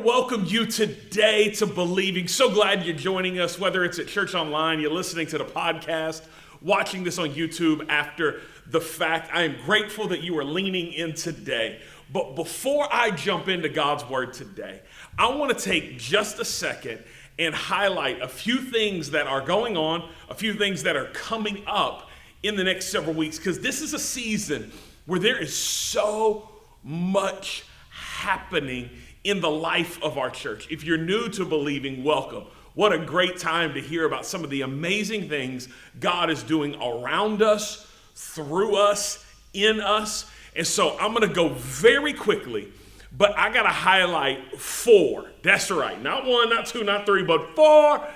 to welcome you today to Believing. So glad you're joining us, whether it's at church online, you're listening to the podcast, watching this on YouTube after the fact. I am grateful that you are leaning in today. But before I jump into God's word today, I want to take just a second and highlight a few things that are going on, a few things that are coming up in the next several weeks, because this is a season where there is so much happening in the life of our church. If you're new to believing, welcome. What a great time to hear about some of the amazing things God is doing around us, through us, in us. And so I'm going to go very quickly, but I got to highlight four. That's right. Not one, not two, not three, but four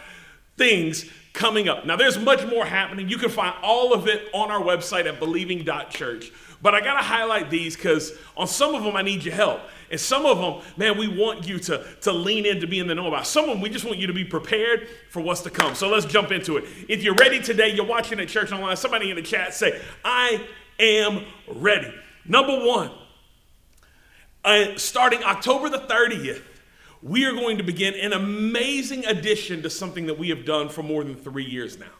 things coming up. Now, there's much more happening. You can find all of it on our website at believing.church. But I got to highlight these because on some of them, I need your help. And some of them, man, we want you to, to lean in to be in the know about. Some of them, we just want you to be prepared for what's to come. So let's jump into it. If you're ready today, you're watching at church online, somebody in the chat say, I am ready. Number one, uh, starting October the 30th, we are going to begin an amazing addition to something that we have done for more than three years now.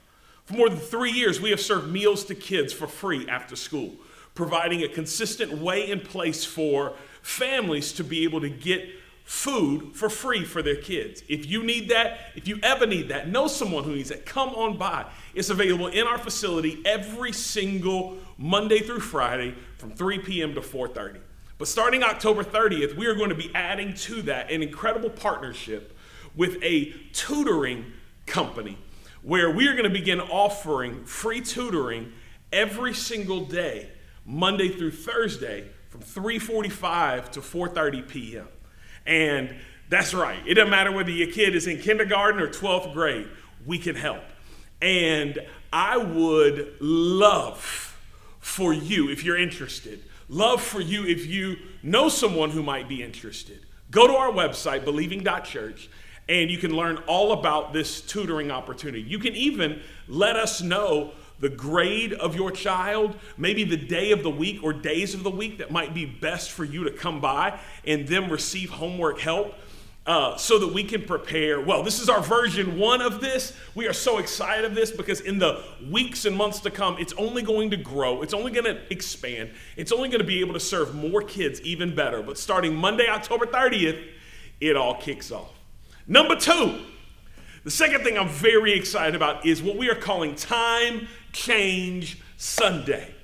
For more than three years, we have served meals to kids for free after school, providing a consistent way and place for families to be able to get food for free for their kids. If you need that, if you ever need that, know someone who needs it, come on by. It's available in our facility every single Monday through Friday from 3 p.m. to 4:30. But starting October 30th, we are going to be adding to that an incredible partnership with a tutoring company where we are going to begin offering free tutoring every single day, Monday through Thursday from 3:45 to 4:30 p.m. And that's right. It doesn't matter whether your kid is in kindergarten or 12th grade. We can help. And I would love for you if you're interested. Love for you if you know someone who might be interested. Go to our website believing.church and you can learn all about this tutoring opportunity. You can even let us know the grade of your child, maybe the day of the week or days of the week that might be best for you to come by and then receive homework help. Uh, so that we can prepare. Well, this is our version one of this. We are so excited of this because in the weeks and months to come, it's only going to grow. It's only going to expand. It's only going to be able to serve more kids even better. But starting Monday, October 30th, it all kicks off. Number two, the second thing I'm very excited about is what we are calling Time Change Sunday.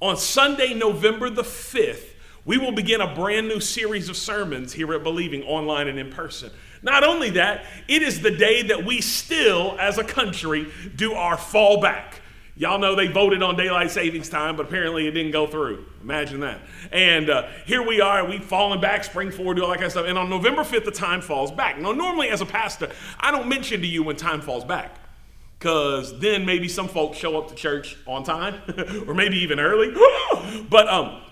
On Sunday, November the 5th, we will begin a brand new series of sermons here at Believing online and in person. Not only that, it is the day that we still, as a country, do our fallback. Y'all know they voted on daylight savings time, but apparently it didn't go through. Imagine that. And uh, here we are, we've fallen back, spring forward, do all that kind of stuff. And on November 5th, the time falls back. Now, normally as a pastor, I don't mention to you when time falls back, because then maybe some folks show up to church on time, or maybe even early. but um,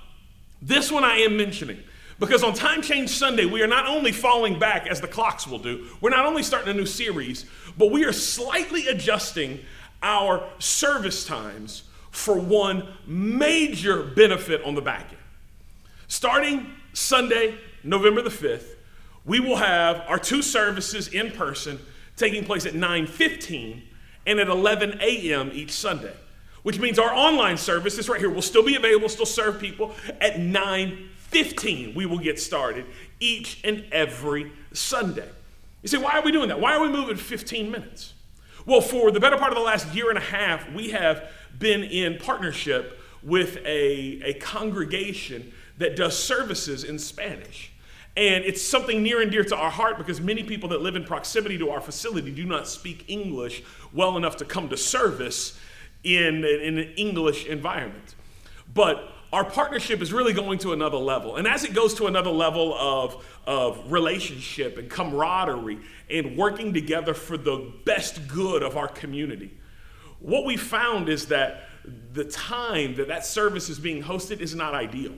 this one I am mentioning. Because on Time Change Sunday, we are not only falling back as the clocks will do, we're not only starting a new series, but we are slightly adjusting our service times for one major benefit on the back end. Starting Sunday, November the 5th, we will have our two services in person taking place at 9:15 and at 11 a.m. each Sunday, which means our online service right here. will still be available, still serve people at 9:15. We will get started each and every Sunday. You say, why are we doing that? Why are we moving 15 minutes? Well, for the better part of the last year and a half, we have been in partnership with a, a congregation that does services in Spanish. And it's something near and dear to our heart because many people that live in proximity to our facility do not speak English well enough to come to service in, in an English environment. But our partnership is really going to another level. And as it goes to another level of, of relationship and camaraderie and working together for the best good of our community, what we found is that the time that that service is being hosted is not ideal.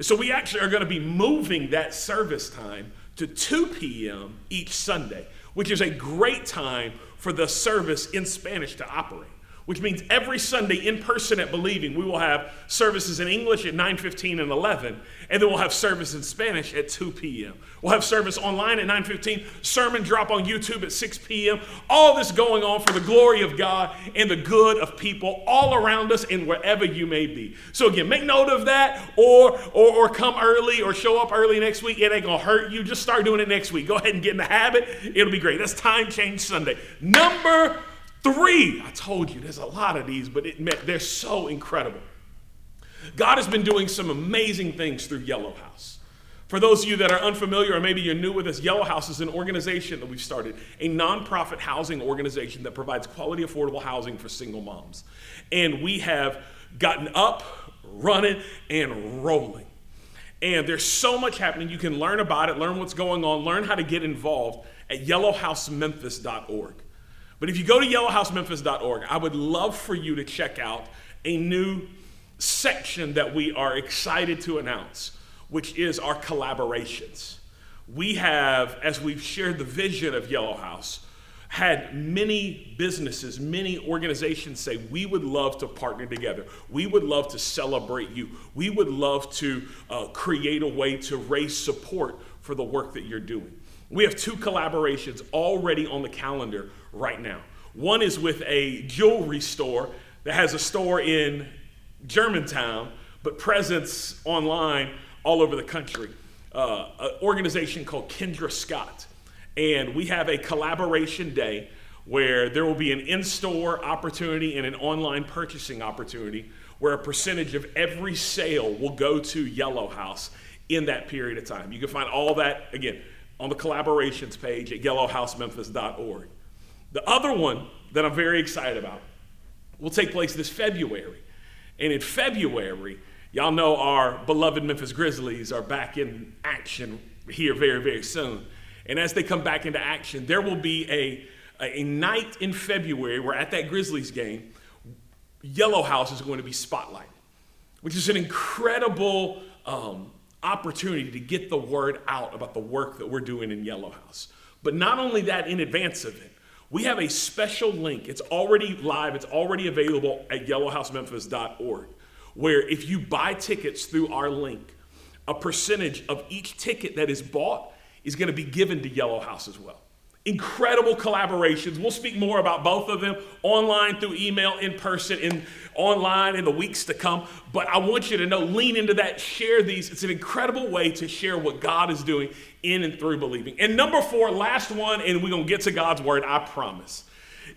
So we actually are going to be moving that service time to 2 p.m. each Sunday, which is a great time for the service in Spanish to operate. Which means every Sunday in person at Believing, we will have services in English at 9:15 and 11, and then we'll have service in Spanish at 2 p.m. We'll have service online at 9:15, sermon drop on YouTube at 6 p.m. All this going on for the glory of God and the good of people all around us and wherever you may be. So again, make note of that, or or, or come early or show up early next week. It ain't gonna hurt you. Just start doing it next week. Go ahead and get in the habit. It'll be great. That's time change Sunday. Number Three, I told you, there's a lot of these, but it, they're so incredible. God has been doing some amazing things through Yellow House. For those of you that are unfamiliar, or maybe you're new with us, Yellow House is an organization that we've started, a nonprofit housing organization that provides quality, affordable housing for single moms. And we have gotten up, running, and rolling. And there's so much happening. You can learn about it, learn what's going on, learn how to get involved at yellowhousememphis.org. But if you go to yellowhousememphis.org, I would love for you to check out a new section that we are excited to announce, which is our collaborations. We have, as we've shared the vision of Yellow House, had many businesses, many organizations say, We would love to partner together. We would love to celebrate you. We would love to uh, create a way to raise support for the work that you're doing. We have two collaborations already on the calendar right now. One is with a jewelry store that has a store in Germantown, but presence online all over the country. Uh, an organization called Kendra Scott. And we have a collaboration day where there will be an in store opportunity and an online purchasing opportunity where a percentage of every sale will go to Yellow House in that period of time. You can find all that, again, on the collaborations page at yellowhousememphis.org. The other one that I'm very excited about will take place this February. And in February, y'all know our beloved Memphis Grizzlies are back in action here very, very soon. And as they come back into action, there will be a, a night in February where at that Grizzlies game, Yellow House is going to be spotlighted, which is an incredible um, opportunity to get the word out about the work that we're doing in Yellow House. But not only that, in advance of it, we have a special link. It's already live, it's already available at yellowhousememphis.org, where if you buy tickets through our link, a percentage of each ticket that is bought is going to be given to Yellow House as well incredible collaborations. We'll speak more about both of them online, through email, in person, in online in the weeks to come. But I want you to know, lean into that, share these. It's an incredible way to share what God is doing in and through believing. And number four, last one, and we're gonna get to God's word, I promise,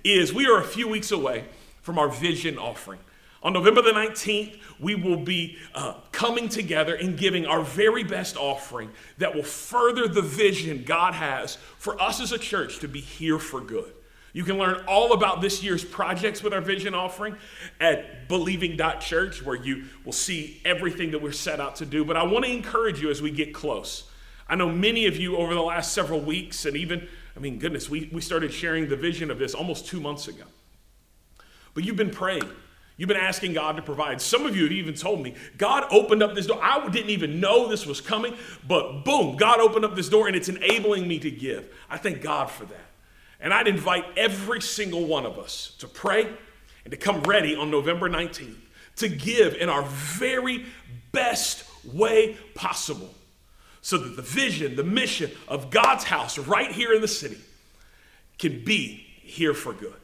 is we are a few weeks away from our vision offering. On November the 19th, we will be uh, coming together and giving our very best offering that will further the vision God has for us as a church to be here for good. You can learn all about this year's projects with our vision offering at believing.church, where you will see everything that we're set out to do. But I want to encourage you as we get close. I know many of you over the last several weeks, and even, I mean, goodness, we, we started sharing the vision of this almost two months ago. But you've been praying You've been asking God to provide. Some of you have even told me, God opened up this door. I didn't even know this was coming, but boom, God opened up this door and it's enabling me to give. I thank God for that. And I'd invite every single one of us to pray and to come ready on November 19th to give in our very best way possible so that the vision, the mission of God's house right here in the city can be here for good.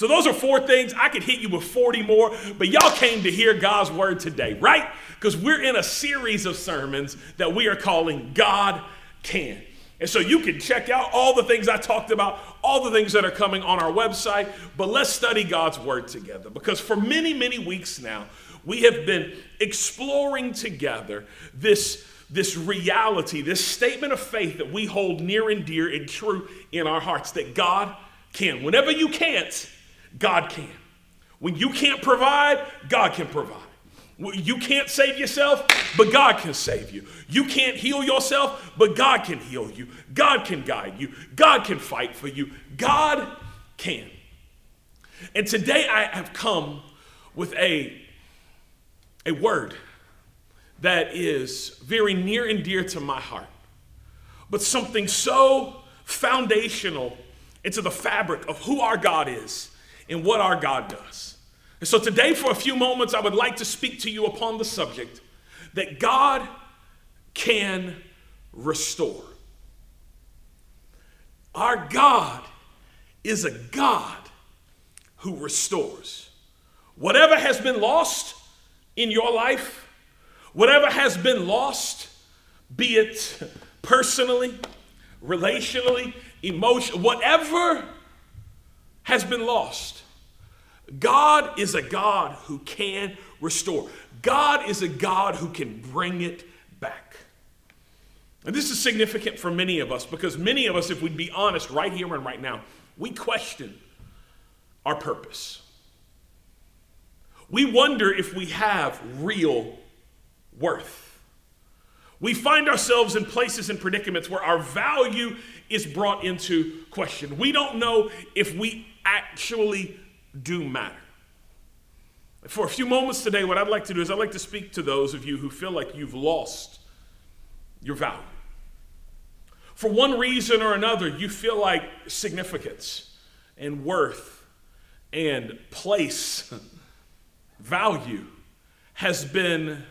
So those are four things. I could hit you with 40 more, but y'all came to hear God's word today, right? Because we're in a series of sermons that we are calling God Can. And so you can check out all the things I talked about, all the things that are coming on our website, but let's study God's word together because for many, many weeks now, we have been exploring together this, this reality, this statement of faith that we hold near and dear and true in our hearts that God can. Whenever you can't, God can. When you can't provide, God can provide. You can't save yourself, but God can save you. You can't heal yourself, but God can heal you. God can guide you. God can fight for you. God can. And today I have come with a, a word that is very near and dear to my heart, but something so foundational into the fabric of who our God is and what our God does. And so today, for a few moments, I would like to speak to you upon the subject that God can restore. Our God is a God who restores. Whatever has been lost in your life, whatever has been lost, be it personally, relationally, emotion, whatever has been lost, God is a God who can restore. God is a God who can bring it back. And this is significant for many of us because many of us, if we'd be honest right here and right now, we question our purpose. We wonder if we have real worth. We find ourselves in places and predicaments where our value is brought into question. We don't know if we actually do matter. For a few moments today, what I'd like to do is I'd like to speak to those of you who feel like you've lost your value. For one reason or another, you feel like significance and worth and place, value has been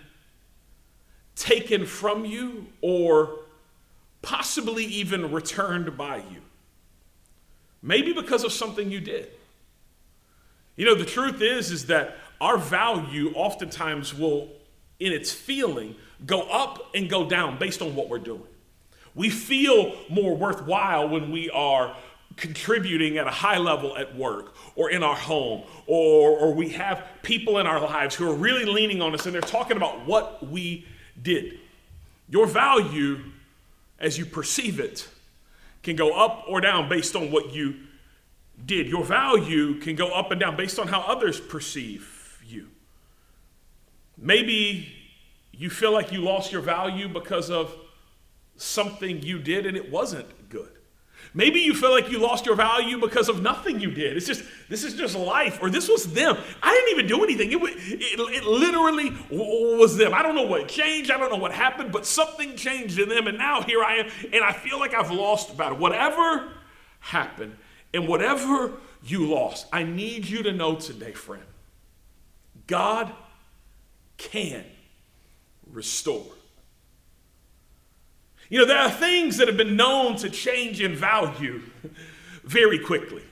taken from you or possibly even returned by you. Maybe because of something you did. You know, the truth is is that our value oftentimes will in its feeling go up and go down based on what we're doing. We feel more worthwhile when we are contributing at a high level at work or in our home, or, or we have people in our lives who are really leaning on us and they're talking about what we did. Your value, as you perceive it, can go up or down based on what you did. Your value can go up and down based on how others perceive you. Maybe you feel like you lost your value because of something you did and it wasn't good. Maybe you feel like you lost your value because of nothing you did. It's just, this is just life, or this was them. I didn't even do anything. It, it, it literally was them. I don't know what changed. I don't know what happened, but something changed in them. And now here I am, and I feel like I've lost about. Whatever happened, and whatever you lost, I need you to know today, friend, God can restore. You know, there are things that have been known to change in value very quickly.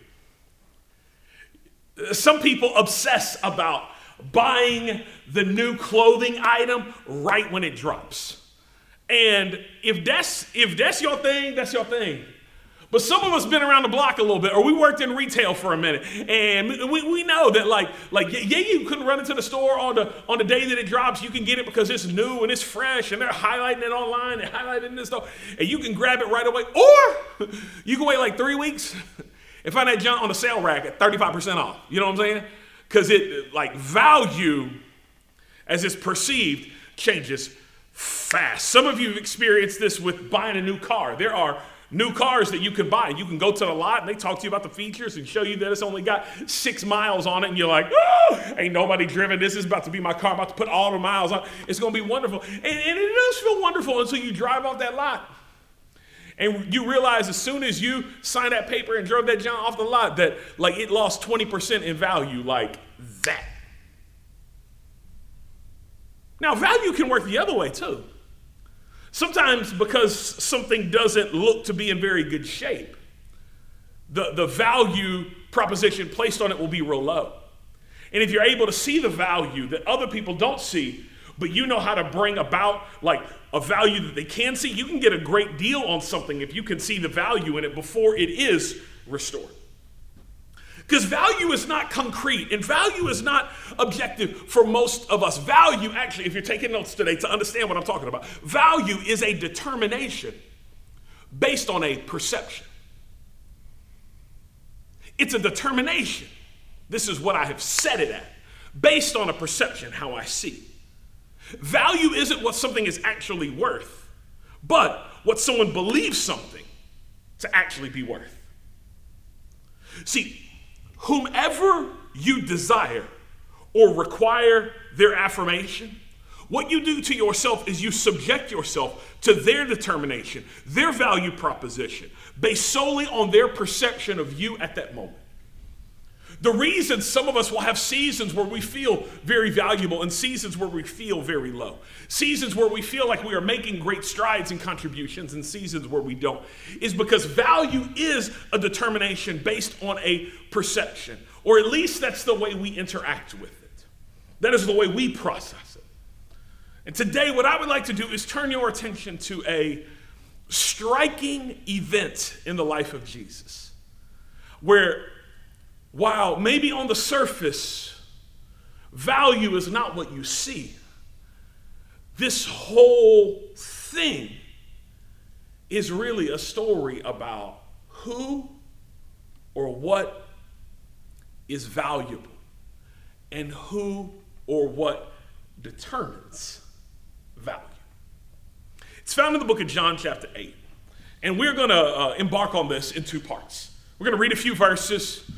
Some people obsess about buying the new clothing item right when it drops. And if that's if that's your thing, that's your thing. But some of us been around the block a little bit, or we worked in retail for a minute, and we, we know that like like yeah you couldn't run into the store on the on the day that it drops. You can get it because it's new and it's fresh, and they're highlighting it online and highlighting this stuff, and you can grab it right away. Or you can wait like three weeks and find that junk on the sale rack at thirty five percent off. You know what I'm saying? Because it like value as it's perceived changes fast. Some of you have experienced this with buying a new car. There are new cars that you can buy. You can go to the lot and they talk to you about the features and show you that it's only got six miles on it. And you're like, oh, ain't nobody driven. This is about to be my car. I'm about to put all the miles on. It's going to be wonderful. And, and it does feel wonderful until you drive off that lot. And you realize as soon as you sign that paper and drove that junk off the lot that like it lost 20% in value like that. Now, value can work the other way too. Sometimes because something doesn't look to be in very good shape, the, the value proposition placed on it will be real low. And if you're able to see the value that other people don't see, but you know how to bring about like a value that they can see, you can get a great deal on something if you can see the value in it before it is restored. Because value is not concrete and value is not objective for most of us. Value, actually, if you're taking notes today to understand what I'm talking about, value is a determination based on a perception. It's a determination. This is what I have set it at, based on a perception, how I see. Value isn't what something is actually worth, but what someone believes something to actually be worth. See, whomever you desire or require their affirmation, what you do to yourself is you subject yourself to their determination, their value proposition, based solely on their perception of you at that moment. The reason some of us will have seasons where we feel very valuable and seasons where we feel very low. Seasons where we feel like we are making great strides and contributions and seasons where we don't is because value is a determination based on a perception, or at least that's the way we interact with it. That is the way we process it. And today, what I would like to do is turn your attention to a striking event in the life of Jesus where while maybe on the surface, value is not what you see, this whole thing is really a story about who or what is valuable and who or what determines value. It's found in the book of John, chapter 8. And we're going to uh, embark on this in two parts. We're going to read a few verses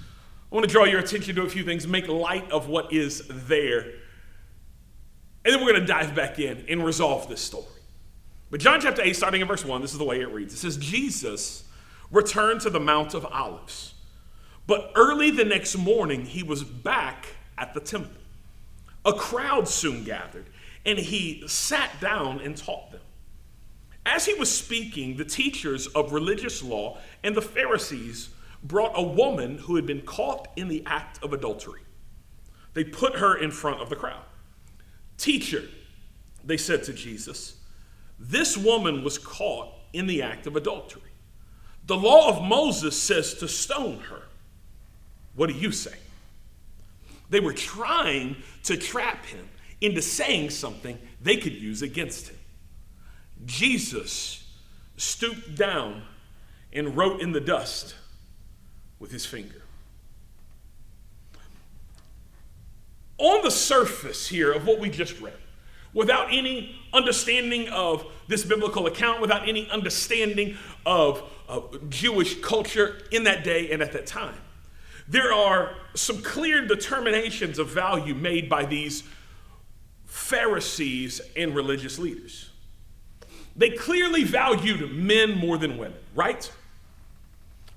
I want to draw your attention to a few things, make light of what is there. And then we're going to dive back in and resolve this story. But John chapter 8, starting in verse 1, this is the way it reads. It says, Jesus returned to the Mount of Olives. But early the next morning, he was back at the temple. A crowd soon gathered, and he sat down and taught them. As he was speaking, the teachers of religious law and the Pharisees brought a woman who had been caught in the act of adultery. They put her in front of the crowd. Teacher, they said to Jesus, this woman was caught in the act of adultery. The law of Moses says to stone her. What do you say? They were trying to trap him into saying something they could use against him. Jesus stooped down and wrote in the dust with his finger. On the surface here of what we just read, without any understanding of this biblical account, without any understanding of, of Jewish culture in that day and at that time, there are some clear determinations of value made by these Pharisees and religious leaders. They clearly valued men more than women, right?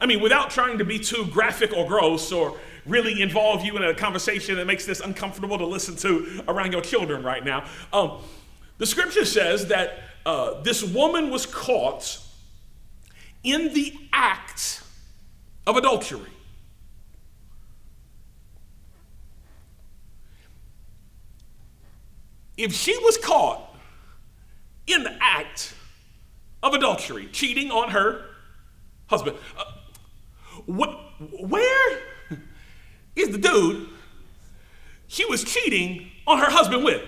I mean, without trying to be too graphic or gross or really involve you in a conversation that makes this uncomfortable to listen to around your children right now, um, the scripture says that uh, this woman was caught in the act of adultery. If she was caught in the act of adultery, cheating on her husband, uh, what, where is the dude she was cheating on her husband with?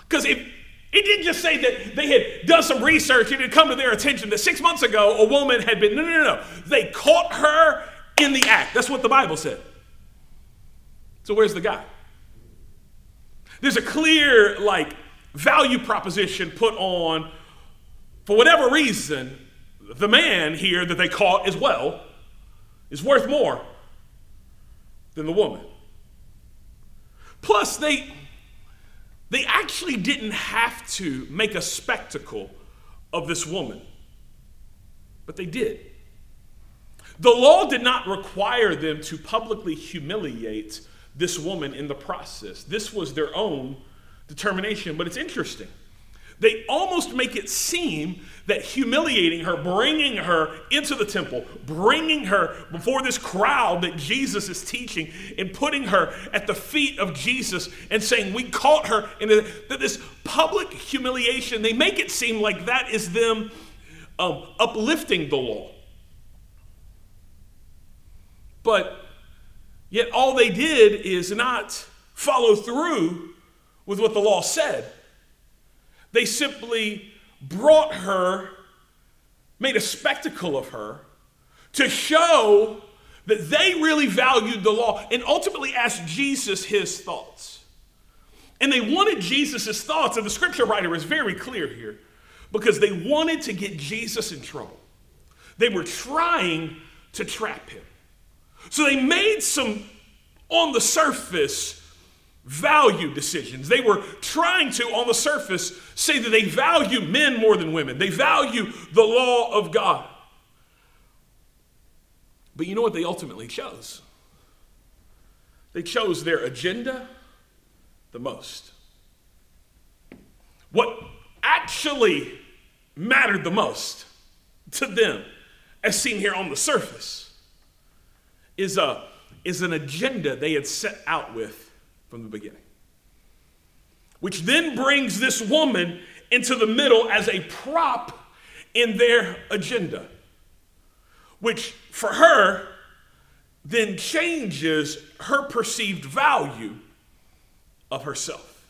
Because if it didn't just say that they had done some research and it had come to their attention that six months ago a woman had been, no, no, no, no. They caught her in the act. That's what the Bible said. So where's the guy? There's a clear, like, value proposition put on, for whatever reason, the man here that they caught as well is worth more than the woman. Plus, they, they actually didn't have to make a spectacle of this woman, but they did. The law did not require them to publicly humiliate this woman in the process. This was their own determination, but it's interesting. They almost make it seem that humiliating her, bringing her into the temple, bringing her before this crowd that Jesus is teaching, and putting her at the feet of Jesus and saying, We caught her in this public humiliation, they make it seem like that is them um, uplifting the law. But yet, all they did is not follow through with what the law said. They simply brought her, made a spectacle of her to show that they really valued the law and ultimately asked Jesus his thoughts. And they wanted Jesus' thoughts, and the scripture writer is very clear here because they wanted to get Jesus in trouble. They were trying to trap him. So they made some, on the surface, value decisions. They were trying to, on the surface, say that they value men more than women. They value the law of God. But you know what they ultimately chose? They chose their agenda the most. What actually mattered the most to them, as seen here on the surface, is, a, is an agenda they had set out with from the beginning. Which then brings this woman into the middle as a prop in their agenda, which for her then changes her perceived value of herself.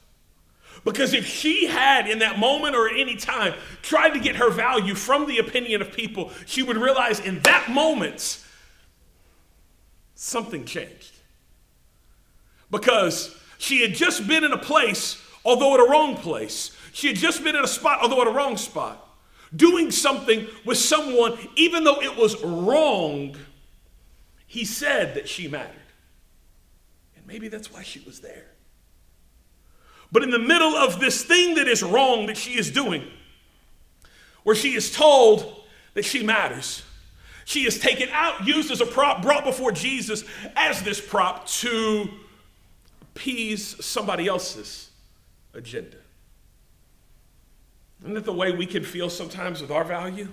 Because if she had, in that moment or at any time, tried to get her value from the opinion of people, she would realize in that moment something changed. Because she had just been in a place, although at a wrong place. She had just been in a spot, although at a wrong spot. Doing something with someone, even though it was wrong, he said that she mattered. And maybe that's why she was there. But in the middle of this thing that is wrong that she is doing, where she is told that she matters, she is taken out, used as a prop, brought before Jesus as this prop to appease somebody else's agenda. Isn't that the way we can feel sometimes with our value?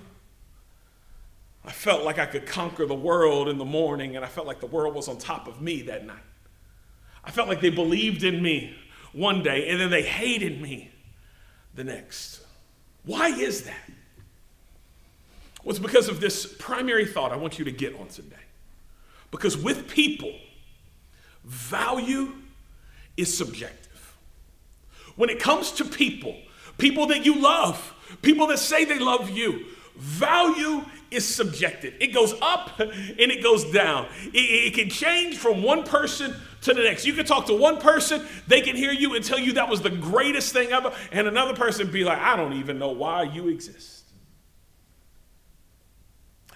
I felt like I could conquer the world in the morning, and I felt like the world was on top of me that night. I felt like they believed in me one day, and then they hated me the next. Why is that? Well, it's because of this primary thought I want you to get on today. Because with people, value is subjective. When it comes to people, people that you love, people that say they love you, value is subjective. It goes up and it goes down. It, it, can change from one person to the next. You can talk to one person, they can hear you and tell you that was the greatest thing ever, and another person be like, I don't even know why you exist.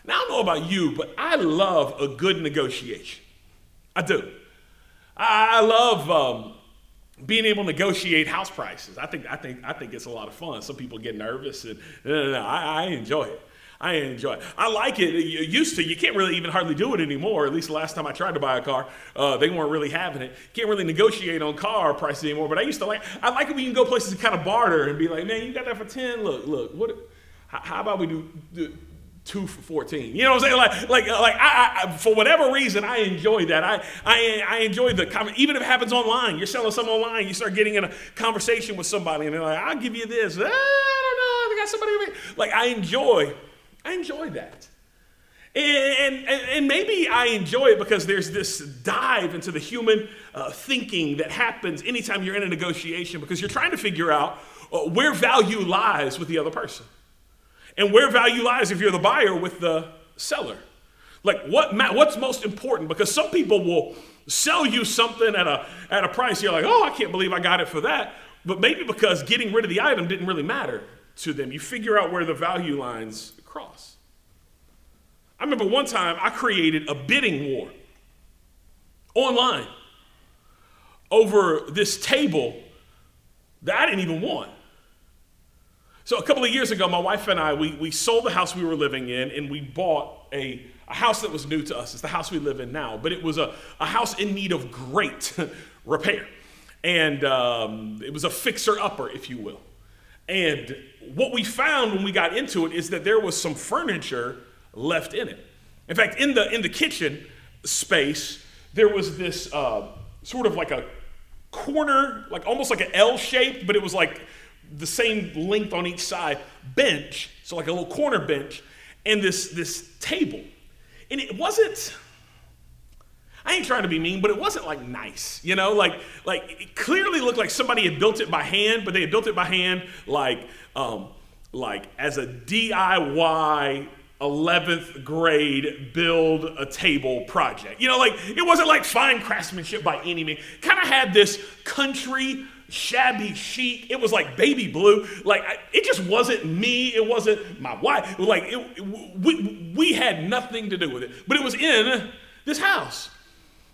Now, I don't know about you, but I love a good negotiation. I do. I, love um, being able to negotiate house prices. I think, I, think, I think it's a lot of fun. Some people get nervous, and no, no, no, I, I enjoy it. I enjoy it. I like it. You used to. You can't really even hardly do it anymore. At least the last time I tried to buy a car, uh, they weren't really having it. Can't really negotiate on car prices anymore. But I used to like. I like it when you can go places and kind of barter and be like, man, you got that for ten. Look, look. What? How, how about we do, do two for 14. You know what I'm saying? Like, like, like I, I, for whatever reason, I enjoy that. I, I, I enjoy the comment. Even if it happens online, you're selling something online, you start getting in a conversation with somebody, and they're like, I'll give you this. Ah, I don't know. I got somebody. Like, I enjoy I enjoy that. And, and, and, maybe I enjoy it because there's this dive into the human uh, thinking that happens anytime you're in a negotiation because you're trying to figure out uh, where value lies with the other person and where value lies if you're the buyer with the seller. Like what what's most important because some people will sell you something at a at a price you're like, "Oh, I can't believe I got it for that." But maybe because getting rid of the item didn't really matter to them. You figure out where the value lines cross. I remember one time I created a bidding war online over this table that I didn't even want. So a couple of years ago, my wife and I, we, we sold the house we were living in and we bought a, a house that was new to us. It's the house we live in now, but it was a, a house in need of great repair. And um, it was a fixer-upper, if you will. And what we found when we got into it is that there was some furniture left in it. In fact, in the in the kitchen space, there was this uh, sort of like a corner, like almost like an L shaped, but it was like the same length on each side bench, so like a little corner bench, and this this table. And it wasn't I ain't trying to be mean, but it wasn't like nice, you know, like like it clearly looked like somebody had built it by hand, but they had built it by hand like um, like as a DIY 11th grade build a table project. You know, like it wasn't like fine craftsmanship by any means. Kind of had this country shabby chic. It was like baby blue. Like I, it just wasn't me. It wasn't my wife. Like it, it, we we had nothing to do with it. But it was in this house.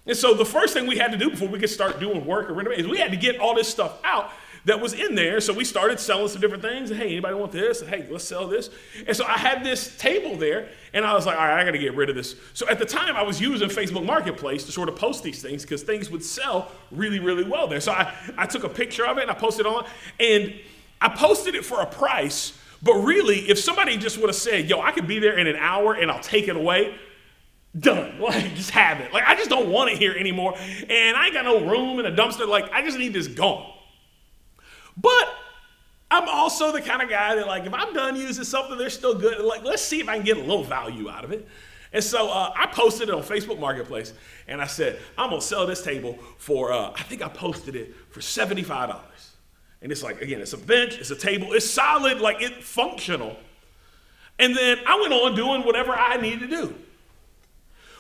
And so the first thing we had to do before we could start doing work or renovation is we had to get all this stuff out that was in there. So we started selling some different things. Hey, anybody want this? Hey, let's sell this. And so I had this table there, and I was like, all right, I got to get rid of this. So at the time, I was using Facebook Marketplace to sort of post these things because things would sell really, really well there. So I, I took a picture of it and I posted it on, and I posted it for a price. But really, if somebody just would have said, yo, I could be there in an hour and I'll take it away, done. Like, just have it. Like, I just don't want it here anymore. And I ain't got no room in a dumpster. Like, I just need this gone. But I'm also the kind of guy that, like, if I'm done using something, they're still good. Like, let's see if I can get a little value out of it. And so uh, I posted it on Facebook Marketplace, and I said, I'm gonna sell this table for, uh, I think I posted it for $75. And it's like, again, it's a bench, it's a table, it's solid, like it's functional. And then I went on doing whatever I needed to do.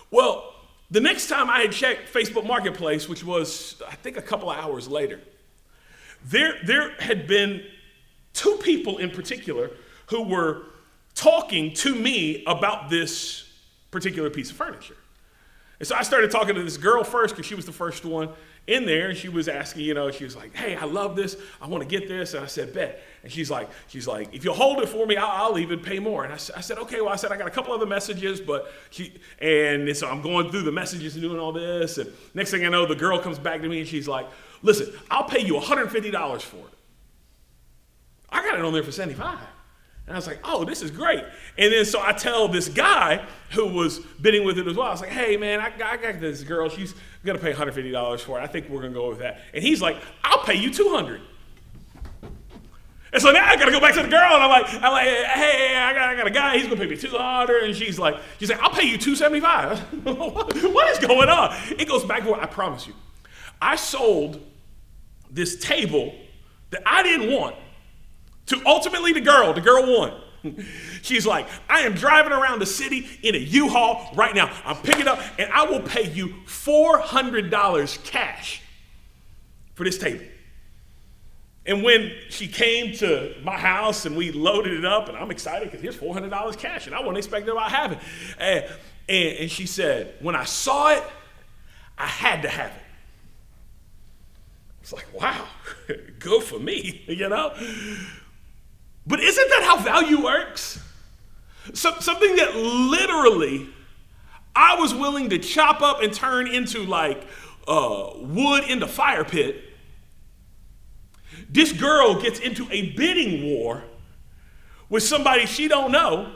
Well, the next time I had checked Facebook Marketplace, which was, I think, a couple of hours later, there, there had been two people in particular who were talking to me about this particular piece of furniture. And so I started talking to this girl first because she was the first one in there and she was asking, you know, she was like, hey, I love this. I want to get this. And I said, bet. And she's like, she's like, if you'll hold it for me, I'll, I'll even pay more. And I, I, said, okay, well, I said, I got a couple other messages, but she, and so I'm going through the messages and doing all this. And next thing I know, the girl comes back to me and she's like, listen, I'll pay you $150 for it. I got it on there for 75. And I was like, oh, this is great. And then so I tell this guy who was bidding with it as well, I was like, hey, man, I, I got this girl. She's going to pay $150 for it. I think we're going to go with that. And he's like, I'll pay you 200 and so now I gotta go back to the girl, and I'm like, I'm like, hey, I got, I got a guy. He's gonna pay me two hundred, and she's like, she's like, I'll pay you two seventy five. what is going on? It goes back to what I promise you. I sold this table that I didn't want to ultimately the girl. The girl won. She's like, I am driving around the city in a U-Haul right now. I'm picking up, and I will pay you $400 cash for this table. And when she came to my house and we loaded it up, and I'm excited because here's $400 cash, and I wasn't expecting about having it. And, and, and she said, when I saw it, I had to have it. It's like, wow, good for me, you know? But isn't that how value works? So, something that literally I was willing to chop up and turn into like uh, wood in the fire pit. This girl gets into a bidding war with somebody she don't know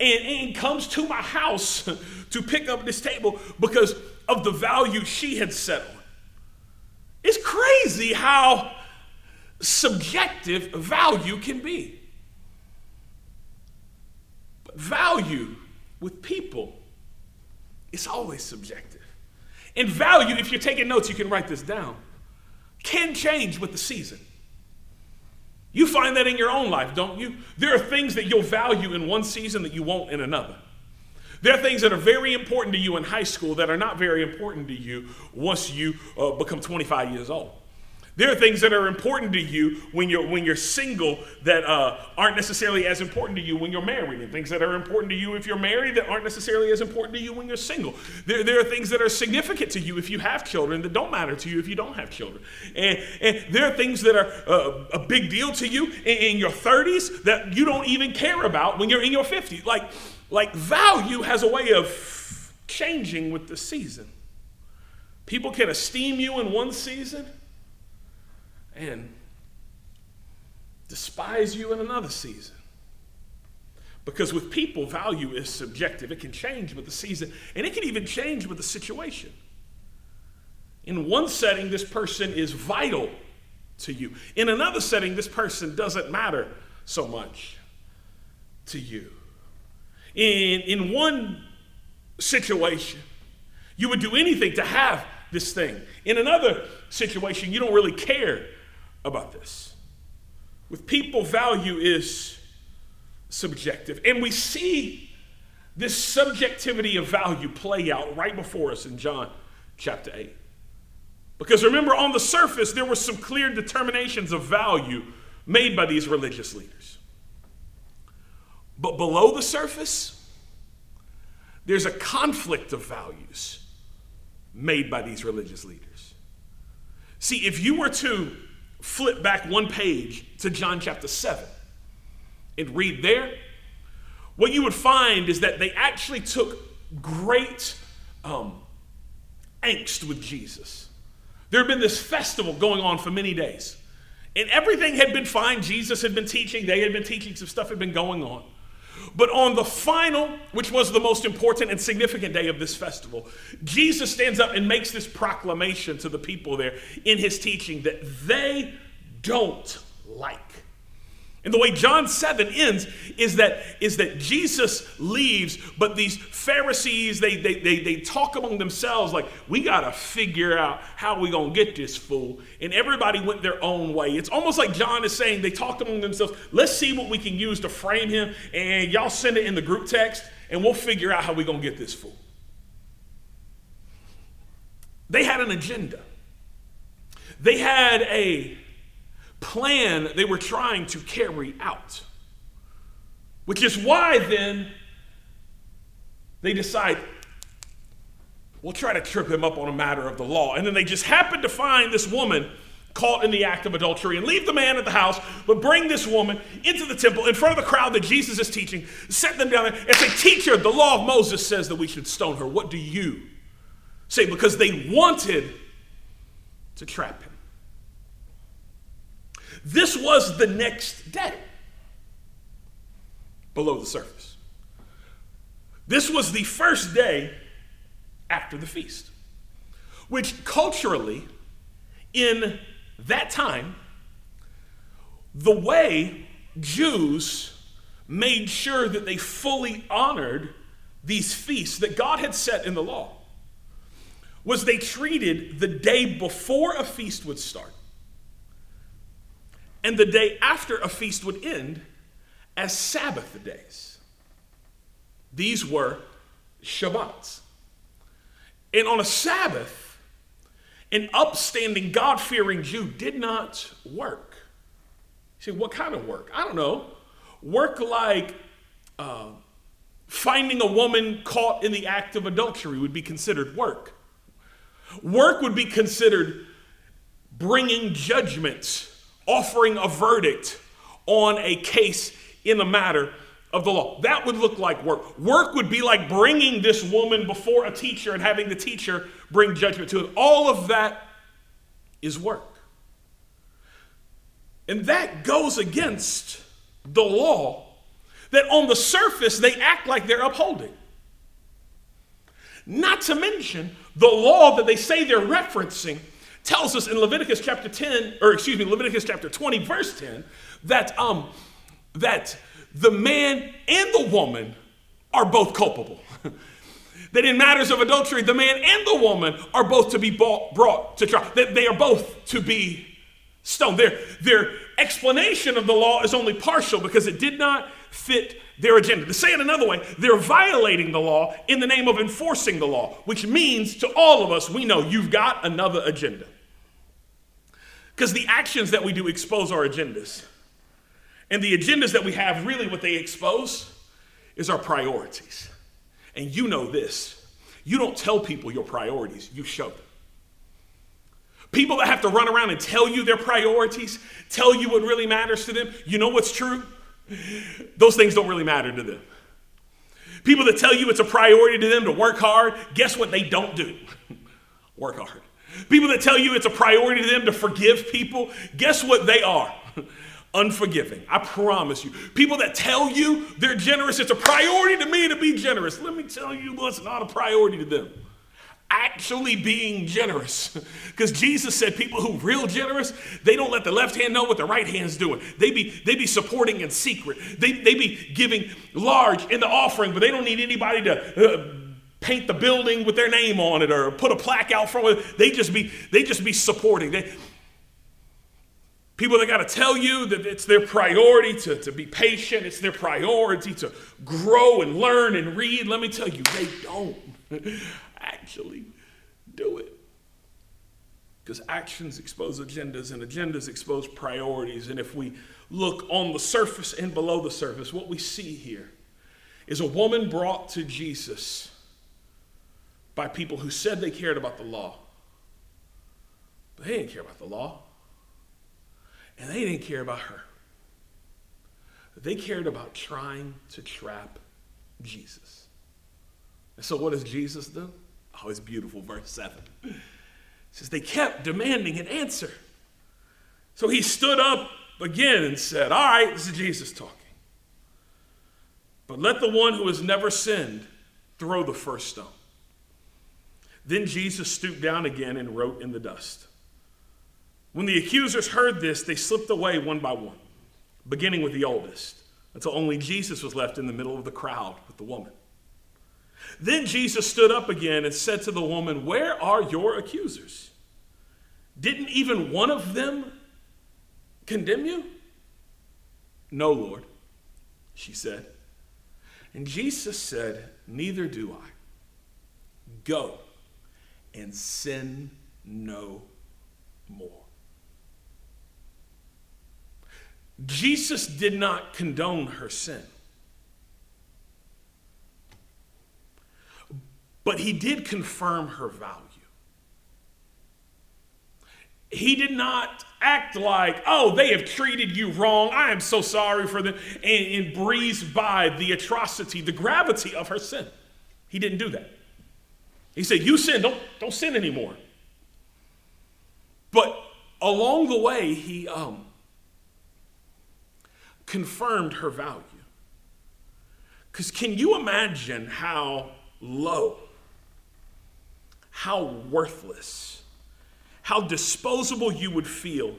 and, and comes to my house to pick up this table because of the value she had set on. It's crazy how subjective value can be. But value with people is always subjective. And value, if you're taking notes, you can write this down, can change with the season. You find that in your own life, don't you? There are things that you'll value in one season that you won't in another. There are things that are very important to you in high school that are not very important to you once you uh, become 25 years old. There are things that are important to you when you're when you're single that uh, aren't necessarily as important to you when you're married, and things that are important to you if you're married that aren't necessarily as important to you when you're single. There, there are things that are significant to you if you have children that don't matter to you if you don't have children, and, and there are things that are uh, a big deal to you in, in your 30s that you don't even care about when you're in your 50s. Like like value has a way of changing with the season. People can esteem you in one season and despise you in another season. Because with people, value is subjective. It can change with the season, and it can even change with the situation. In one setting, this person is vital to you. In another setting, this person doesn't matter so much to you. In, in one situation, you would do anything to have this thing. In another situation, you don't really care about this. With people, value is subjective. And we see this subjectivity of value play out right before us in John chapter 8. Because remember, on the surface, there were some clear determinations of value made by these religious leaders. But below the surface, there's a conflict of values made by these religious leaders. See, if you were to flip back one page to John chapter 7 and read there, what you would find is that they actually took great um, angst with Jesus. There had been this festival going on for many days, and everything had been fine. Jesus had been teaching, they had been teaching, some stuff had been going on. But on the final, which was the most important and significant day of this festival, Jesus stands up and makes this proclamation to the people there in his teaching that they don't like. And the way John 7 ends is that, is that Jesus leaves, but these Pharisees, they, they, they, they talk among themselves like, we got to figure out how we going to get this fool. And everybody went their own way. It's almost like John is saying, they talked among themselves, let's see what we can use to frame him, and y'all send it in the group text, and we'll figure out how we going to get this fool. They had an agenda. They had a plan they were trying to carry out. Which is why then they decide, we'll try to trip him up on a matter of the law. And then they just happen to find this woman caught in the act of adultery and leave the man at the house, but bring this woman into the temple in front of the crowd that Jesus is teaching, set them down there and say, Teacher, the law of Moses says that we should stone her. What do you say? Because they wanted to trap him. This was the next day below the surface. This was the first day after the feast, which culturally, in that time, the way Jews made sure that they fully honored these feasts that God had set in the law was they treated the day before a feast would start and the day after a feast would end as Sabbath days. These were Shabbats. And on a Sabbath, an upstanding, God fearing Jew did not work. You say, what kind of work? I don't know. Work like uh, finding a woman caught in the act of adultery would be considered work. Work would be considered bringing judgments offering a verdict on a case in the matter of the law. That would look like work. Work would be like bringing this woman before a teacher and having the teacher bring judgment to it. All of that is work. And that goes against the law that on the surface they act like they're upholding. Not to mention the law that they say they're referencing tells us in Leviticus chapter 10, or excuse me, Leviticus chapter 20, verse 10, that, um, that the man and the woman are both culpable. that in matters of adultery, the man and the woman are both to be bought, brought to trial, that they are both to be stoned. Their, their explanation of the law is only partial because it did not fit their agenda. To say it another way, they're violating the law in the name of enforcing the law, which means to all of us, we know you've got another agenda. Because the actions that we do expose our agendas. And the agendas that we have, really, what they expose is our priorities. And you know this you don't tell people your priorities, you show them. People that have to run around and tell you their priorities, tell you what really matters to them, you know what's true? those things don't really matter to them. People that tell you it's a priority to them to work hard, guess what they don't do? work hard. People that tell you it's a priority to them to forgive people, guess what they are? Unforgiving. I promise you. People that tell you they're generous, it's a priority to me to be generous. Let me tell you what's not a priority to them actually being generous. Because Jesus said people who real generous, they don't let the left hand know what the right hand's doing. They be they be supporting in secret. They, they be giving large in the offering, but they don't need anybody to uh, paint the building with their name on it or put a plaque out front. It. They just be they just be supporting. They, people that got to tell you that it's their priority to, to be patient. It's their priority to grow and learn and read. Let me tell you, they don't actually do it. Because actions expose agendas and agendas expose priorities. And if we look on the surface and below the surface, what we see here is a woman brought to Jesus by people who said they cared about the law, but they didn't care about the law. And they didn't care about her. They cared about trying to trap Jesus. And so, what does Jesus do? Oh, it's beautiful, verse 7. It says, They kept demanding an answer. So he stood up again and said, All right, this is Jesus talking. But let the one who has never sinned throw the first stone. Then Jesus stooped down again and wrote in the dust. When the accusers heard this, they slipped away one by one, beginning with the oldest, until only Jesus was left in the middle of the crowd with the woman. Then Jesus stood up again and said to the woman, Where are your accusers? Didn't even one of them condemn you? No, Lord, she said. And Jesus said, Neither do I. Go and sin no more. Jesus did not condone her sin. But he did confirm her value. He did not act like, oh, they have treated you wrong. I am so sorry for them, and, and breeze by the atrocity, the gravity of her sin. He didn't do that. He said, You sin, don't, don't sin anymore. But along the way, he um, confirmed her value. Because can you imagine how low, how worthless, how disposable you would feel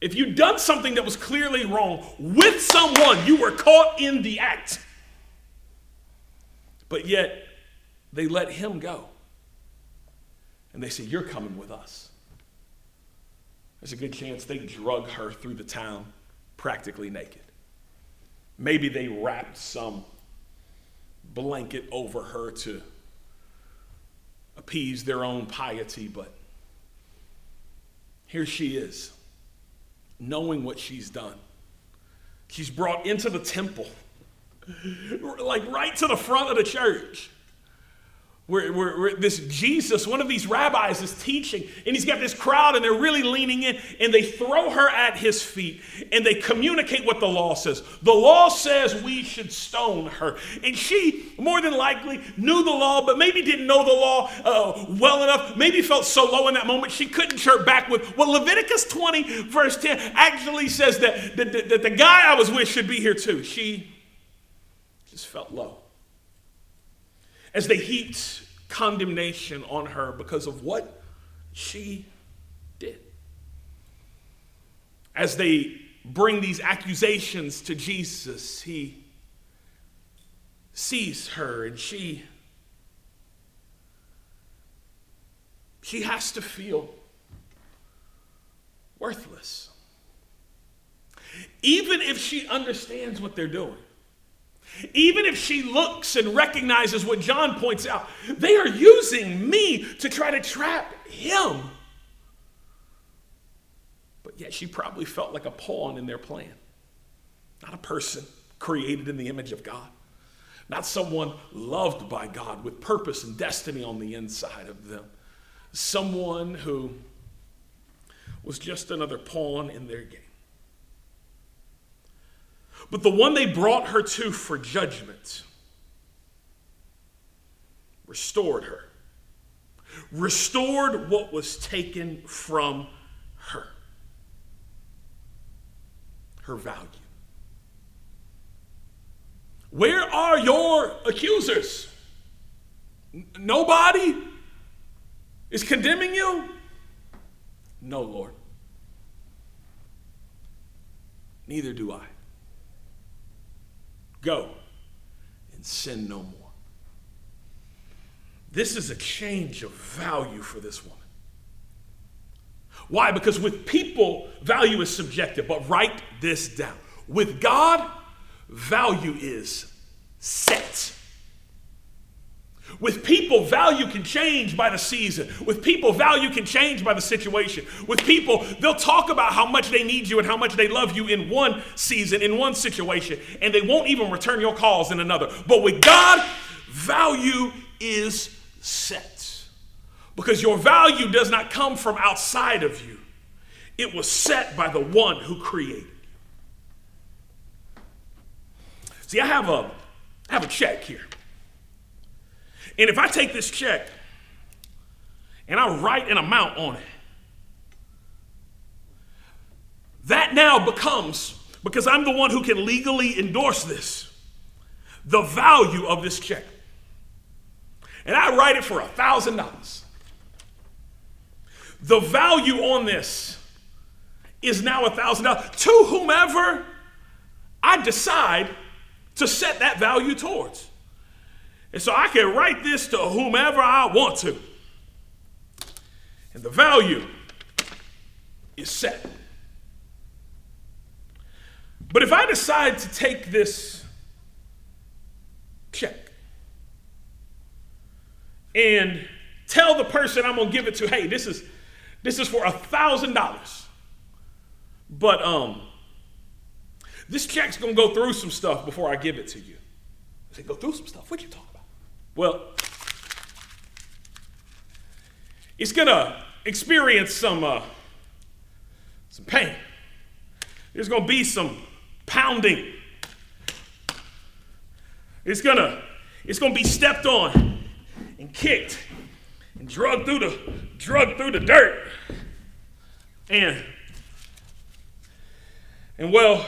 if you'd done something that was clearly wrong with someone, you were caught in the act. But yet, they let him go. And they say, You're coming with us. There's a good chance they drug her through the town practically naked. Maybe they wrapped some blanket over her to appease their own piety, but here she is, knowing what she's done. She's brought into the temple, like right to the front of the church where, where, where, this Jesus, one of these rabbis, is teaching, and he's got this crowd, and they're really leaning in, and they throw her at his feet, and they communicate what the law says. The law says we should stone her. And she, more than likely, knew the law, but maybe didn't know the law uh, well enough, maybe felt so low in that moment she couldn't chirp back with Well, Leviticus 20, verse 10, actually says that, that, that the guy I was with should be here too. She just felt low as they heaped condemnation on her because of what she did. As they bring these accusations to Jesus, he sees her and she she has to feel worthless. Even if she understands what they're doing. Even if she looks and recognizes what John points out, they are using me to try to trap him. But yet she probably felt like a pawn in their plan, not a person created in the image of God, not someone loved by God with purpose and destiny on the inside of them, someone who was just another pawn in their game. But the one they brought her to for judgment restored her, restored what was taken from her her value. Where are your accusers? N- nobody is condemning you? No, Lord. Neither do I. Go and sin no more. This is a change of value for this woman. Why? Because with people, value is subjective, but write this down. With God, value is set. With people, value can change by the season. With people, value can change by the situation. With people, they'll talk about how much they need you and how much they love you in one season, in one situation, and they won't even return your calls in another. But with God, value is set. Because your value does not come from outside of you, it was set by the one who created. you. See, I have a, I have a check here. And if I take this check and I write an amount on it, that now becomes, because I'm the one who can legally endorse this, the value of this check. And I write it for a $1,000. The value on this is now a $1,000 to whomever I decide to set that value towards. And so I can write this to whomever I want to. And the value is set. But if I decide to take this check and tell the person I'm gonna give it to, hey, this is this is for a thousand dollars. But um this check's gonna go through some stuff before I give it to you. I say, go through some stuff. What you talking about? Well, it's gonna experience some uh, some pain. There's gonna be some pounding. It's gonna it's gonna be stepped on and kicked and drugged through the drugged through the dirt. And and well,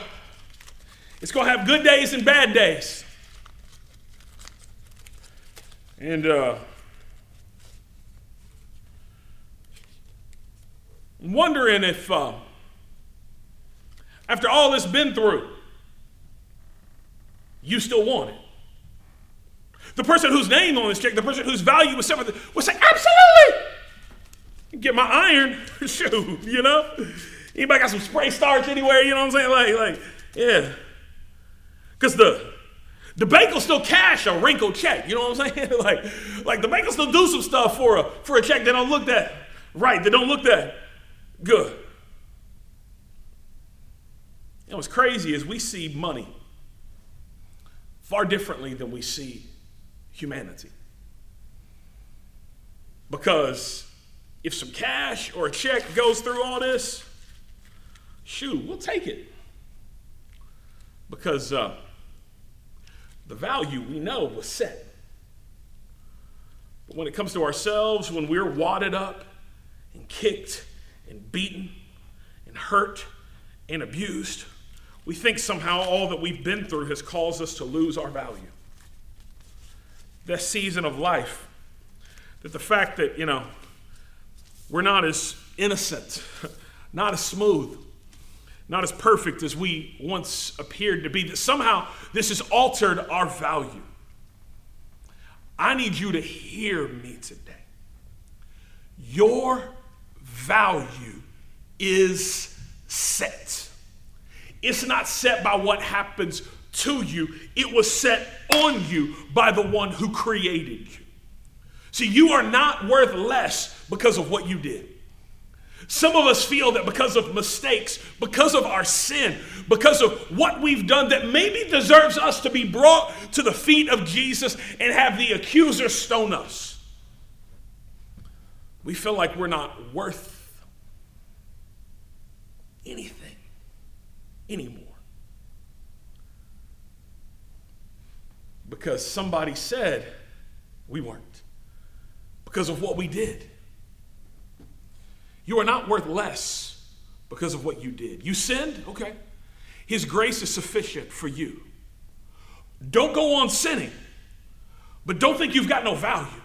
it's gonna have good days and bad days. And uh, wondering if, uh, after all this been through, you still want it. The person whose name on this check, the person whose value was separate, would say, absolutely. Get my iron, shoot, you know? Anybody got some spray starch anywhere? You know what I'm saying? Like, like, yeah. Because the the bank will still cash a wrinkled check. You know what I'm saying? like, like the bank will still do some stuff for a for a check that don't look that right, that don't look that good. And what's crazy is we see money far differently than we see humanity. Because if some cash or a check goes through all this, shoot, we'll take it. Because uh, the value we know was set. But when it comes to ourselves, when we're wadded up and kicked and beaten and hurt and abused, we think somehow all that we've been through has caused us to lose our value. That season of life, that the fact that, you know, we're not as innocent, not as smooth, not as perfect as we once appeared to be, that somehow this has altered our value. I need you to hear me today. Your value is set. It's not set by what happens to you, it was set on you by the one who created you. See, you are not worth less because of what you did. Some of us feel that because of mistakes, because of our sin, because of what we've done that maybe deserves us to be brought to the feet of Jesus and have the accuser stone us. We feel like we're not worth anything anymore. Because somebody said we weren't, because of what we did. You are not worth less because of what you did. You sinned? Okay. His grace is sufficient for you. Don't go on sinning, but don't think you've got no value.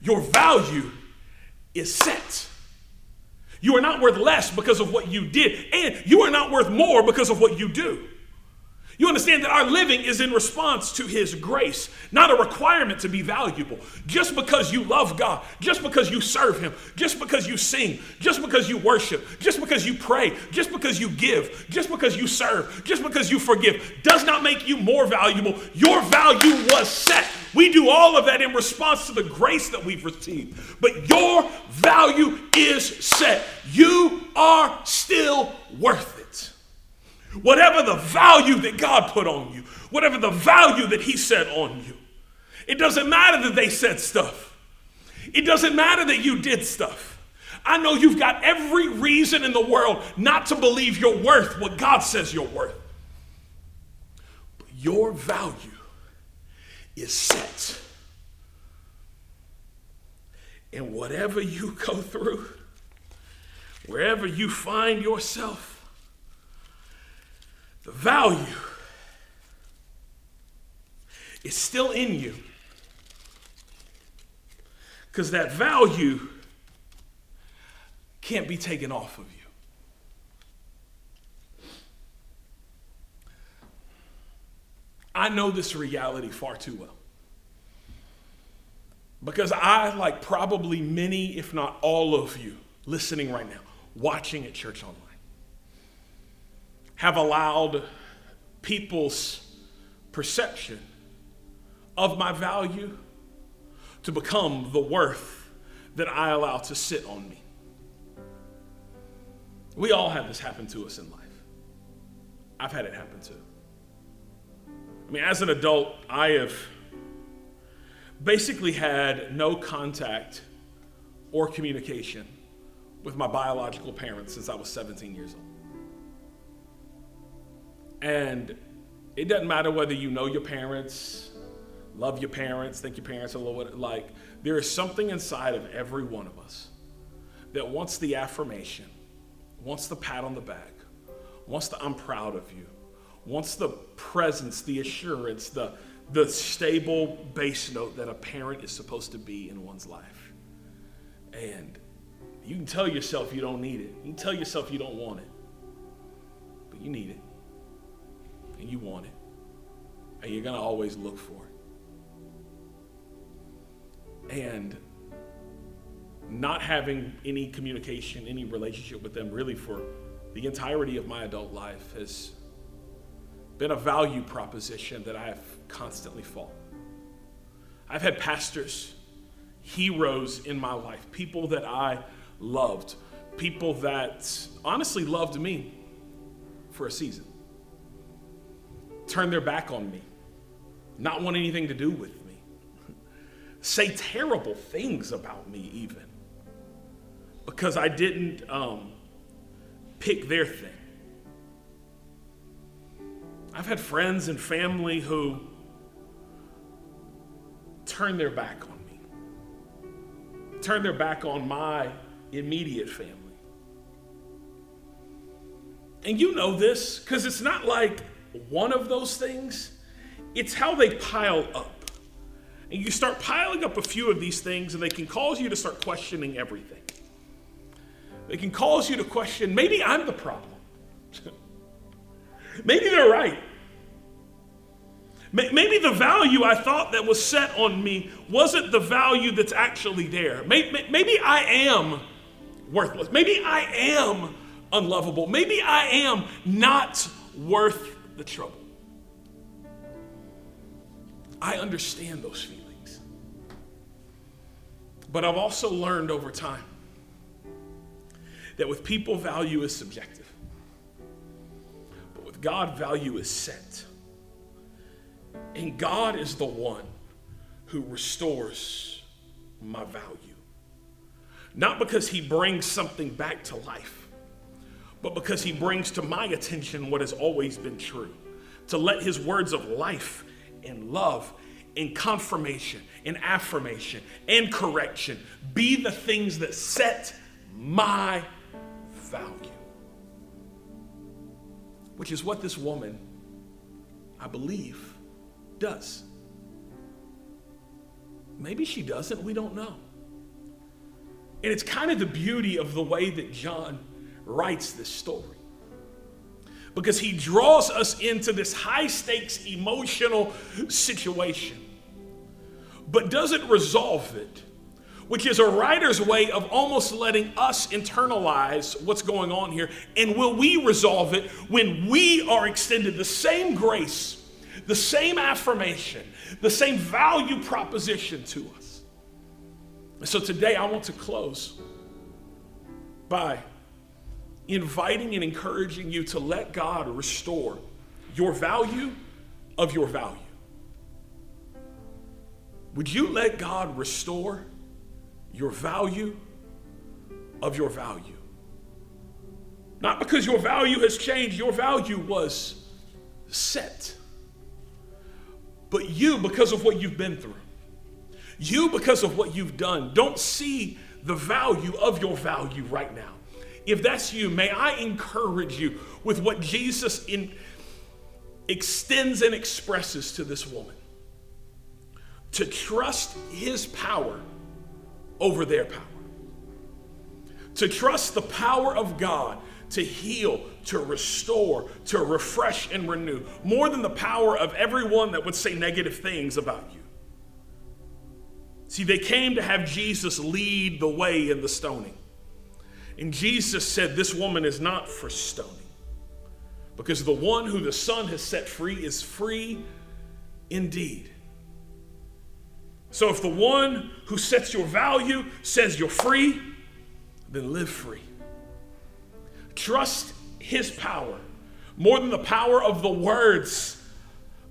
Your value is set. You are not worth less because of what you did, and you are not worth more because of what you do. You understand that our living is in response to His grace, not a requirement to be valuable. Just because you love God, just because you serve Him, just because you sing, just because you worship, just because you pray, just because you give, just because you serve, just because you forgive, does not make you more valuable. Your value was set. We do all of that in response to the grace that we've received. But your value is set. You are still worth it. Whatever the value that God put on you, whatever the value that He set on you, it doesn't matter that they said stuff. It doesn't matter that you did stuff. I know you've got every reason in the world not to believe you're worth what God says you're worth. But your value is set. And whatever you go through, wherever you find yourself, value is still in you. Because that value can't be taken off of you. I know this reality far too well. Because I, like probably many, if not all of you listening right now, watching at Church Online, have allowed people's perception of my value to become the worth that I allow to sit on me. We all have this happen to us in life. I've had it happen too. I mean, as an adult, I have basically had no contact or communication with my biological parents since I was 17 years old. And it doesn't matter whether you know your parents, love your parents, think your parents are a little bit like, there is something inside of every one of us that wants the affirmation, wants the pat on the back, wants the I'm proud of you, wants the presence, the assurance, the, the stable bass note that a parent is supposed to be in one's life. And you can tell yourself you don't need it. You can tell yourself you don't want it. But you need it and you want it, and you're going to always look for it. And not having any communication, any relationship with them really for the entirety of my adult life has been a value proposition that I have constantly fought. I've had pastors, heroes in my life, people that I loved, people that honestly loved me for a season turn their back on me, not want anything to do with me, say terrible things about me, even because I didn't um, pick their thing. I've had friends and family who turn their back on me, turn their back on my immediate family. And you know this because it's not like one of those things, it's how they pile up. And you start piling up a few of these things, and they can cause you to start questioning everything. They can cause you to question maybe I'm the problem. maybe they're right. Maybe the value I thought that was set on me wasn't the value that's actually there. Maybe I am worthless. Maybe I am unlovable. Maybe I am not worth the trouble. I understand those feelings. But I've also learned over time that with people, value is subjective. But with God, value is set. And God is the one who restores my value. Not because he brings something back to life but because he brings to my attention what has always been true. To let his words of life and love and confirmation and affirmation and correction be the things that set my value. Which is what this woman, I believe, does. Maybe she doesn't, we don't know. And it's kind of the beauty of the way that John writes this story. Because he draws us into this high stakes emotional situation, but doesn't resolve it, which is a writer's way of almost letting us internalize what's going on here. And will we resolve it when we are extended the same grace, the same affirmation, the same value proposition to us? so today I want to close by inviting and encouraging you to let God restore your value of your value. Would you let God restore your value of your value. Not because your value has changed, your value was set. But you, because of what you've been through, you, because of what you've done, don't see the value of your value right now. If that's you, may I encourage you with what Jesus in, extends and expresses to this woman to trust his power over their power, to trust the power of God to heal, to restore, to refresh and renew, more than the power of everyone that would say negative things about you. See, they came to have Jesus lead the way in the stoning. And Jesus said, This woman is not for stoning, because the one who the Son has set free is free indeed. So if the one who sets your value says you're free, then live free. Trust his power more than the power of the words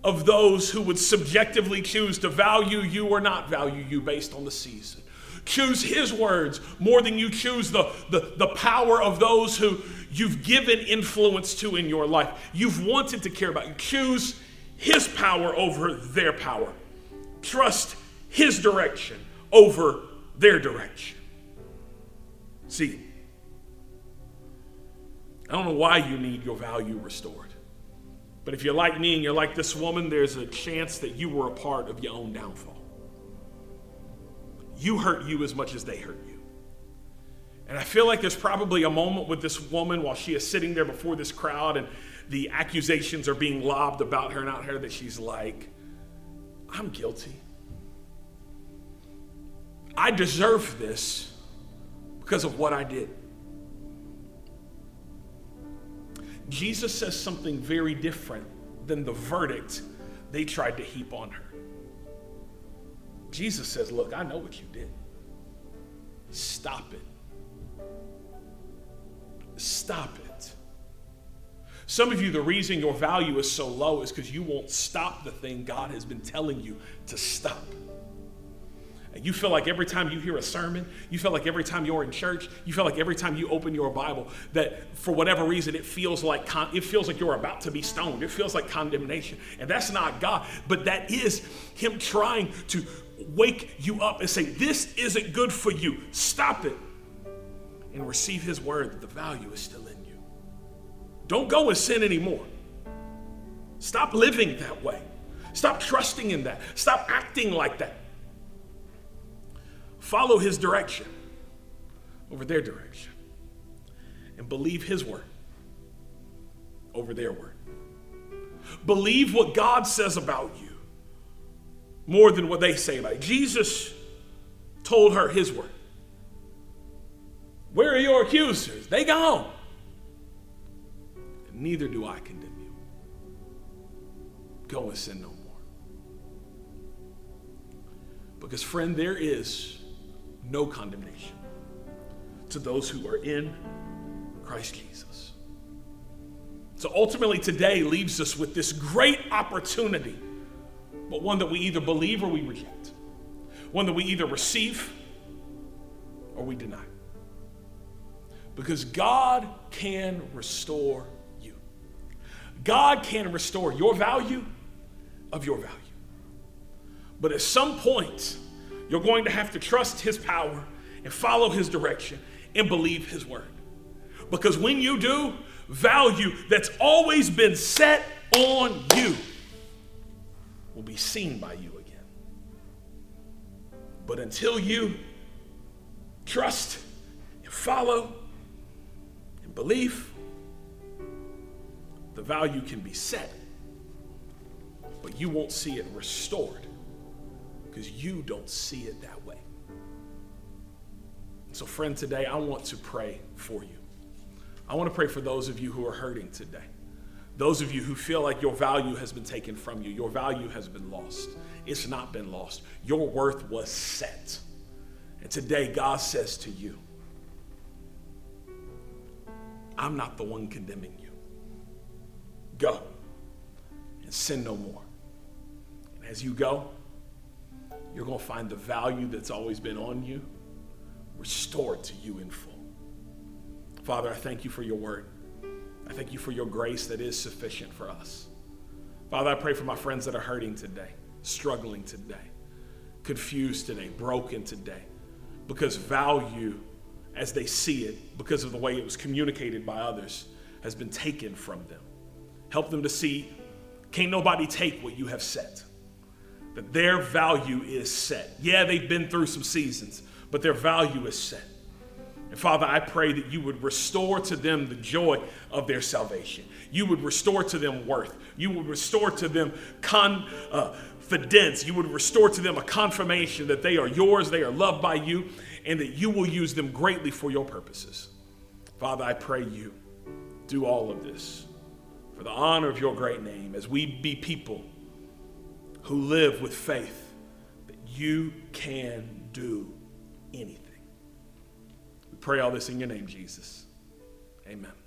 of those who would subjectively choose to value you or not value you based on the season. Choose his words more than you choose the, the, the power of those who you've given influence to in your life. You've wanted to care about. You choose his power over their power. Trust his direction over their direction. See, I don't know why you need your value restored. But if you're like me and you're like this woman, there's a chance that you were a part of your own downfall. You hurt you as much as they hurt you. And I feel like there's probably a moment with this woman while she is sitting there before this crowd and the accusations are being lobbed about her, and not her, that she's like, I'm guilty. I deserve this because of what I did. Jesus says something very different than the verdict they tried to heap on her. Jesus says, Look, I know what you did. Stop it. Stop it. Some of you, the reason your value is so low is because you won't stop the thing God has been telling you to stop. And you feel like every time you hear a sermon, you feel like every time you're in church, you feel like every time you open your Bible, that for whatever reason it feels like con- it feels like you're about to be stoned. It feels like condemnation, and that's not God, but that is Him trying to wake you up and say, "This isn't good for you. Stop it," and receive His word that the value is still in you. Don't go and sin anymore. Stop living that way. Stop trusting in that. Stop acting like that. Follow his direction over their direction and believe his word over their word. Believe what God says about you more than what they say about you. Jesus told her his word. Where are your accusers? They gone. Neither do I condemn you. Go and sin no more. Because, friend, there is no condemnation to those who are in Christ Jesus. So ultimately, today leaves us with this great opportunity, but one that we either believe or we reject, one that we either receive or we deny. Because God can restore you. God can restore your value of your value. But at some point, you're going to have to trust His power and follow His direction and believe His word. Because when you do, value that's always been set on you will be seen by you again. But until you trust and follow and believe, the value can be set, but you won't see it restored because you don't see it that way. So, friend, today I want to pray for you. I want to pray for those of you who are hurting today. Those of you who feel like your value has been taken from you, your value has been lost. It's not been lost. Your worth was set. And today, God says to you, I'm not the one condemning you. Go and sin no more. And as you go, you're going to find the value that's always been on you restored to you in full. Father, I thank you for your word. I thank you for your grace that is sufficient for us. Father, I pray for my friends that are hurting today, struggling today, confused today, broken today, because value, as they see it, because of the way it was communicated by others, has been taken from them. Help them to see, can't nobody take what you have set. That their value is set. Yeah, they've been through some seasons, but their value is set. And Father, I pray that you would restore to them the joy of their salvation. You would restore to them worth. You would restore to them confidence. Uh, you would restore to them a confirmation that they are yours, they are loved by you, and that you will use them greatly for your purposes. Father, I pray you do all of this for the honor of your great name as we be people who live with faith that you can do anything. Pray all this in your name, Jesus. Amen.